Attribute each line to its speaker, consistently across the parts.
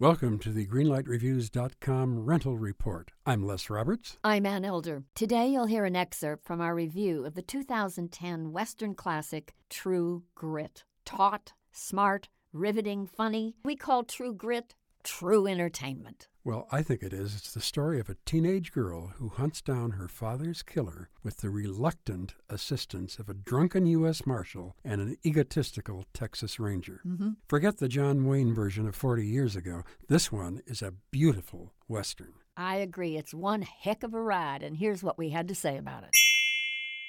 Speaker 1: Welcome to the GreenlightReviews.com rental report. I'm Les Roberts.
Speaker 2: I'm Ann Elder. Today you'll hear an excerpt from our review of the 2010 Western classic True Grit. Taut, smart, riveting, funny. We call True Grit true entertainment.
Speaker 1: Well, I think it is. It's the story of a teenage girl who hunts down her father's killer with the reluctant assistance of a drunken U.S. Marshal and an egotistical Texas Ranger.
Speaker 2: Mm-hmm.
Speaker 1: Forget the John Wayne version of 40 years ago. This one is a beautiful Western.
Speaker 2: I agree. It's one heck of a ride, and here's what we had to say about it.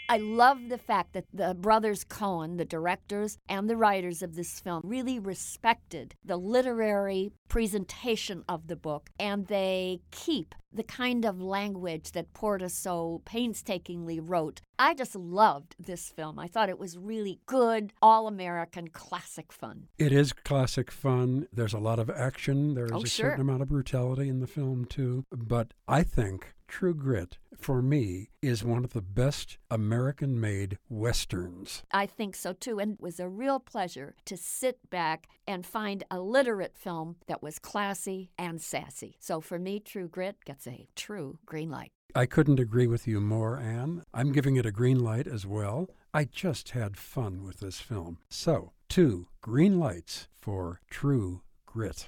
Speaker 2: I love the fact that the brothers Coen, the directors and the writers of this film, really respected the literary presentation of the book and they keep the kind of language that Portis so painstakingly wrote. I just loved this film. I thought it was really good, all American classic fun.
Speaker 1: It is classic fun. There's a lot of action, there's
Speaker 2: Oh,
Speaker 1: a
Speaker 2: sure.
Speaker 1: certain amount of brutality in the film, too. But I think True Grit, for me, is one of the best American made Westerns.
Speaker 2: I think so too. And it was a real pleasure to sit back and find a literate film that was classy and sassy. So for me, True Grit gets a true green light.
Speaker 1: I couldn't agree with you more, Anne. I'm giving it a green light as well. I just had fun with this film. So, two green lights for True Grit.